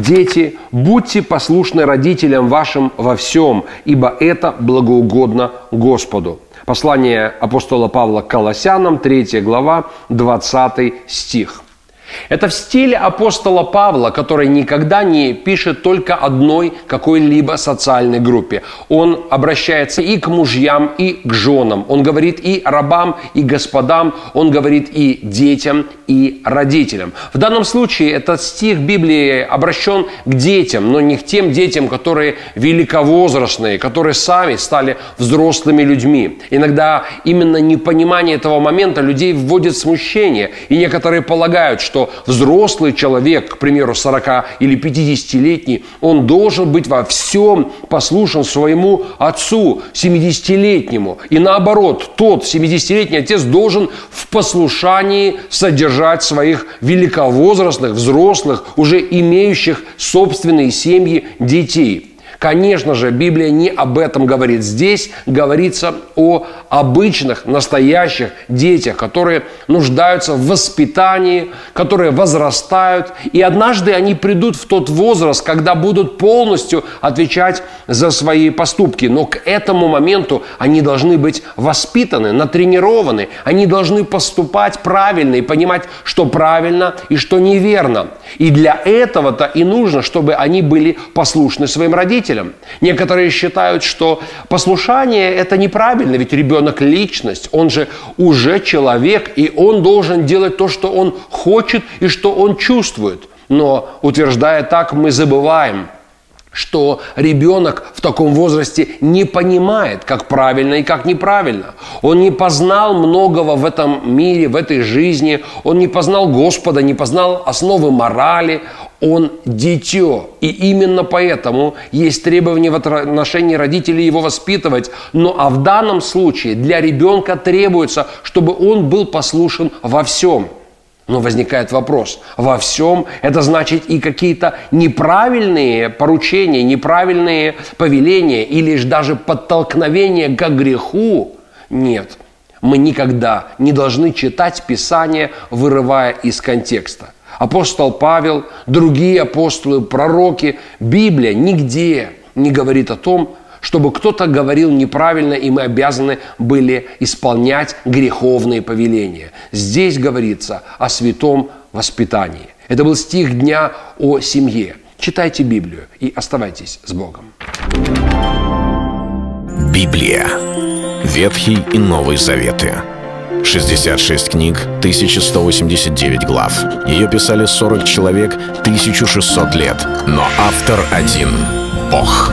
Дети, будьте послушны родителям вашим во всем, ибо это благоугодно Господу. Послание апостола Павла к Колоссянам, 3 глава, 20 стих. Это в стиле апостола Павла, который никогда не пишет только одной какой-либо социальной группе. Он обращается и к мужьям, и к женам. Он говорит и рабам, и господам. Он говорит и детям, и родителям. В данном случае этот стих Библии обращен к детям, но не к тем детям, которые великовозрастные, которые сами стали взрослыми людьми. Иногда именно непонимание этого момента людей вводит в смущение. И некоторые полагают, что что взрослый человек, к примеру, 40 или 50-летний, он должен быть во всем послушен своему отцу, 70-летнему. И наоборот, тот 70-летний отец должен в послушании содержать своих великовозрастных, взрослых, уже имеющих собственные семьи детей. Конечно же, Библия не об этом говорит. Здесь говорится о обычных, настоящих детях, которые нуждаются в воспитании, которые возрастают. И однажды они придут в тот возраст, когда будут полностью отвечать за свои поступки. Но к этому моменту они должны быть воспитаны, натренированы. Они должны поступать правильно и понимать, что правильно и что неверно. И для этого-то и нужно, чтобы они были послушны своим родителям родителям. Некоторые считают, что послушание – это неправильно, ведь ребенок – личность, он же уже человек, и он должен делать то, что он хочет и что он чувствует. Но, утверждая так, мы забываем – что ребенок в таком возрасте не понимает, как правильно и как неправильно. Он не познал многого в этом мире, в этой жизни. Он не познал Господа, не познал основы морали. Он дитё. И именно поэтому есть требование в отношении родителей его воспитывать. Но а в данном случае для ребенка требуется, чтобы он был послушен во всем – но возникает вопрос, во всем это значит и какие-то неправильные поручения, неправильные повеления или же даже подтолкновения к греху? Нет, мы никогда не должны читать Писание, вырывая из контекста. Апостол Павел, другие апостолы, пророки, Библия нигде не говорит о том, чтобы кто-то говорил неправильно, и мы обязаны были исполнять греховные повеления. Здесь говорится о святом воспитании. Это был стих дня о семье. Читайте Библию и оставайтесь с Богом. Библия. Ветхий и Новый Заветы. 66 книг, 1189 глав. Ее писали 40 человек, 1600 лет. Но автор один — Бог.